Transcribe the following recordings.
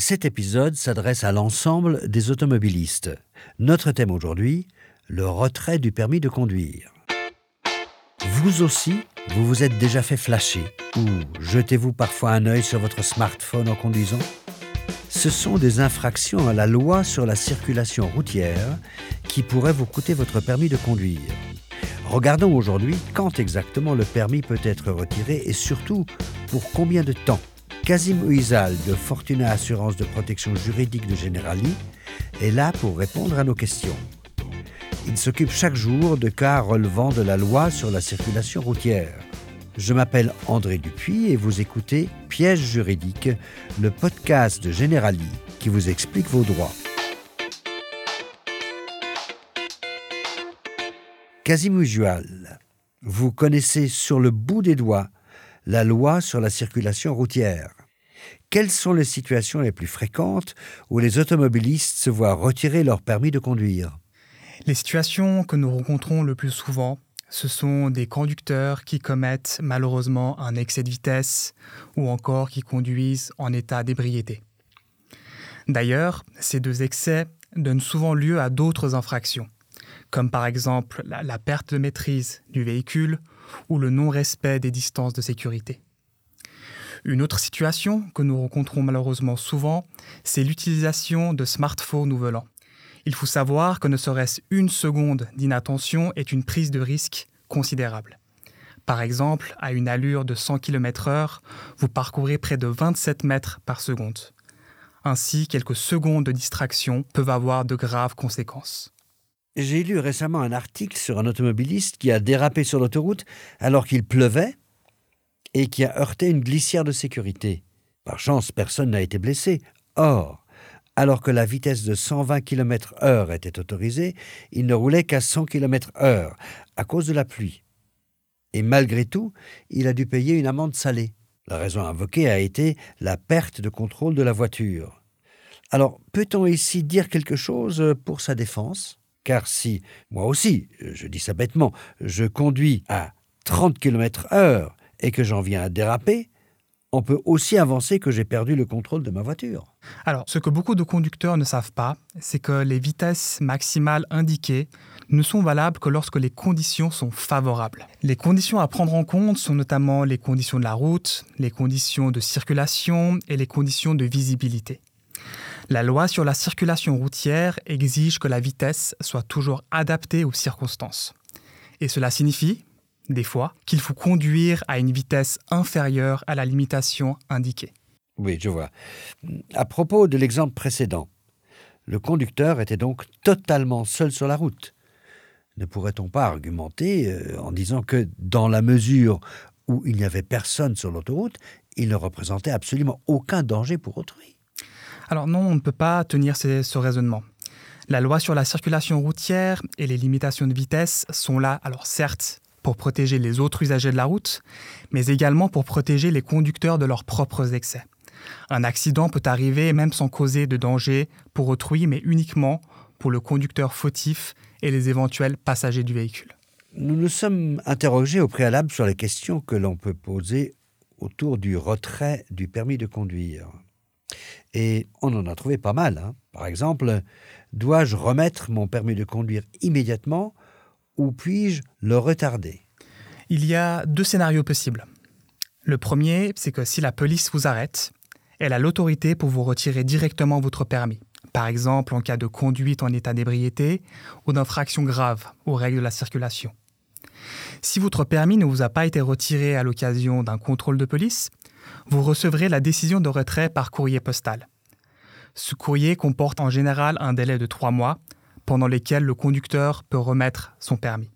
Cet épisode s'adresse à l'ensemble des automobilistes. Notre thème aujourd'hui, le retrait du permis de conduire. Vous aussi, vous vous êtes déjà fait flasher ou jetez-vous parfois un œil sur votre smartphone en conduisant? Ce sont des infractions à la loi sur la circulation routière qui pourraient vous coûter votre permis de conduire. Regardons aujourd'hui quand exactement le permis peut être retiré et surtout pour combien de temps? Casim Oizal de Fortuna Assurance de protection juridique de Generali est là pour répondre à nos questions. Il s'occupe chaque jour de cas relevant de la loi sur la circulation routière. Je m'appelle André Dupuis et vous écoutez Piège juridique, le podcast de Generali qui vous explique vos droits. Casim Usual, vous connaissez sur le bout des doigts la loi sur la circulation routière. Quelles sont les situations les plus fréquentes où les automobilistes se voient retirer leur permis de conduire? Les situations que nous rencontrons le plus souvent, ce sont des conducteurs qui commettent malheureusement un excès de vitesse ou encore qui conduisent en état d'ébriété. D'ailleurs, ces deux excès donnent souvent lieu à d'autres infractions, comme par exemple la, perte de maîtrise du véhicule ou le non-respect des distances de sécurité. Une autre situation que nous rencontrons malheureusement souvent, c'est l'utilisation de smartphones ou volants. Il faut savoir que ne serait-ce une seconde d'inattention est une prise de risque considérable. Par exemple, à une allure de 100 km/h, vous parcourez près de 27 mètres par seconde. Ainsi, quelques secondes de distraction peuvent avoir de graves conséquences. J'ai lu récemment un article sur un automobiliste qui a dérapé sur l'autoroute alors qu'il pleuvait et qui a heurté une glissière de sécurité. Par chance, personne n'a été blessé. Or, alors que la vitesse de 120 km/h était autorisée, il ne roulait qu'à 100 km/h à cause de la pluie. Et malgré tout, il a dû payer une amende salée. La raison invoquée a été la perte de contrôle de la voiture. Alors, peut-on ici dire quelque chose pour sa défense? Car si, moi aussi, je dis ça bêtement, je conduis à 30 km/h et que j'en viens à déraper, on peut aussi avancer que j'ai perdu le contrôle de ma voiture. Alors, ce que beaucoup de conducteurs ne savent pas, c'est que les vitesses maximales indiquées ne sont valables que lorsque les conditions sont favorables. Les conditions à prendre en compte sont notamment les conditions de la route, les conditions de circulation et les conditions de visibilité. La loi sur la circulation routière exige que la vitesse soit toujours adaptée aux circonstances. Et cela signifie, des fois, qu'il faut conduire à une vitesse inférieure à la limitation indiquée. Oui, je vois. À propos de l'exemple précédent, le conducteur était donc totalement seul sur la route. Ne pourrait-on pas argumenter euh, en disant que dans la mesure où il n'y avait personne sur l'autoroute, il ne représentait absolument aucun danger pour autrui? Alors non, on ne peut pas tenir ce, ce raisonnement. La loi sur la circulation routière et les limitations de vitesse sont là, alors certes, pour protéger les autres usagers de la route, mais également pour protéger les conducteurs de leurs propres excès. Un accident peut arriver même sans causer de danger pour autrui, mais uniquement pour le conducteur fautif et les éventuels passagers du véhicule. Nous nous sommes interrogés au préalable sur les questions que l'on peut poser autour du retrait du permis de conduire. Et on en a trouvé pas mal. Hein. Par exemple, dois-je remettre mon permis de conduire immédiatement ou puis-je le retarder? Il y a deux scénarios possibles. Le premier, c'est que si la police vous arrête, elle a l'autorité pour vous retirer directement votre permis, par exemple en cas de conduite en état d'ébriété ou d'infraction grave aux règles de la circulation. Si votre permis ne vous a pas été retiré à l'occasion d'un contrôle de police, vous recevrez la décision de retrait par courrier postal. Ce courrier comporte en général un délai de trois mois, pendant lesquels le conducteur peut remettre son permis.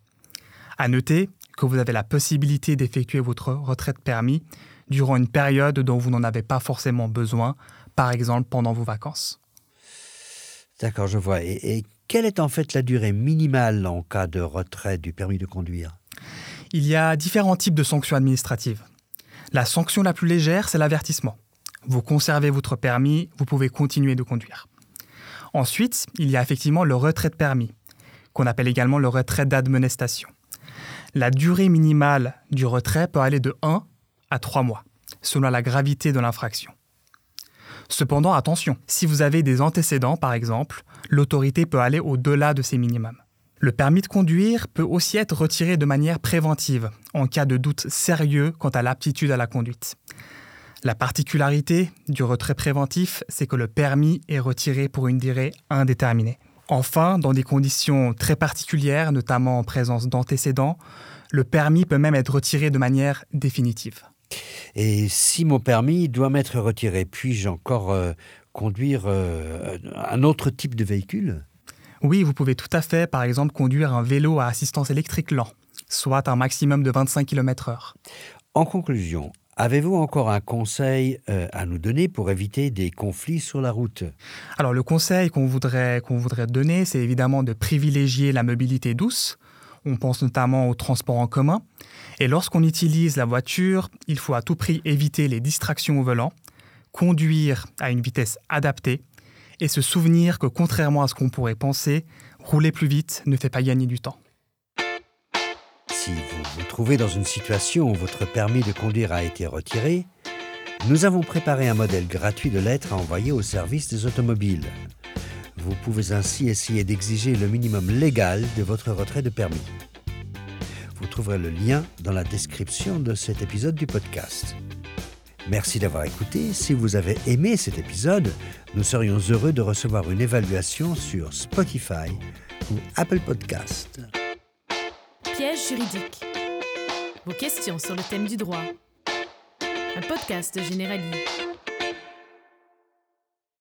À noter que vous avez la possibilité d'effectuer votre retraite permis durant une période dont vous n'en avez pas forcément besoin, par exemple pendant vos vacances. D'accord, je vois. Et, et, quelle est en fait la durée minimale en cas de retrait du permis de conduire? Il y a différents types de sanctions administratives. La sanction la plus légère, c'est l'avertissement. Vous conservez votre permis, vous pouvez continuer de conduire. Ensuite, il y a effectivement le retrait de permis, qu'on appelle également le retrait d'admonestation. La durée minimale du retrait peut aller de 1 à 3 mois, selon la gravité de l'infraction. Cependant, attention, si vous avez des antécédents par exemple, l'autorité peut aller au-delà de ces minimums. Le permis de conduire peut aussi être retiré de manière préventive en cas de doute sérieux quant à l'aptitude à la conduite. La particularité du retrait préventif, c'est que le permis est retiré pour une durée indéterminée. Enfin, dans des conditions très particulières, notamment en présence d'antécédents, le permis peut même être retiré de manière définitive. Et si mon permis doit m'être retiré, puis-je encore euh, conduire euh, un autre type de véhicule? Oui, vous pouvez tout à fait, par exemple, conduire un vélo à assistance électrique lent, soit un maximum de 25 km/h. En conclusion, Avez-vous encore un conseil euh, à nous donner pour éviter des conflits sur la route? Alors le conseil qu'on voudrait, qu'on voudrait donner, c'est évidemment de privilégier la mobilité douce. On pense notamment au transport en commun. Et lorsqu'on utilise la voiture, il faut à tout prix éviter les distractions au volant, conduire à une vitesse adaptée et se souvenir que contrairement à ce qu'on pourrait penser, rouler plus vite ne fait pas gagner du temps. Si vous vous trouvez dans une situation où votre permis de conduire a été retiré, nous avons préparé un modèle gratuit de lettre à envoyer au service des automobiles. Vous pouvez ainsi essayer d'exiger le minimum légal de votre retrait de permis. Vous trouverez le lien dans la description de cet épisode du podcast. Merci d'avoir écouté. Si vous avez aimé cet épisode, nous serions heureux de recevoir une évaluation sur Spotify ou Apple Podcast. Piège juridique. Vos questions sur le thème du droit. Un podcast de Généralité.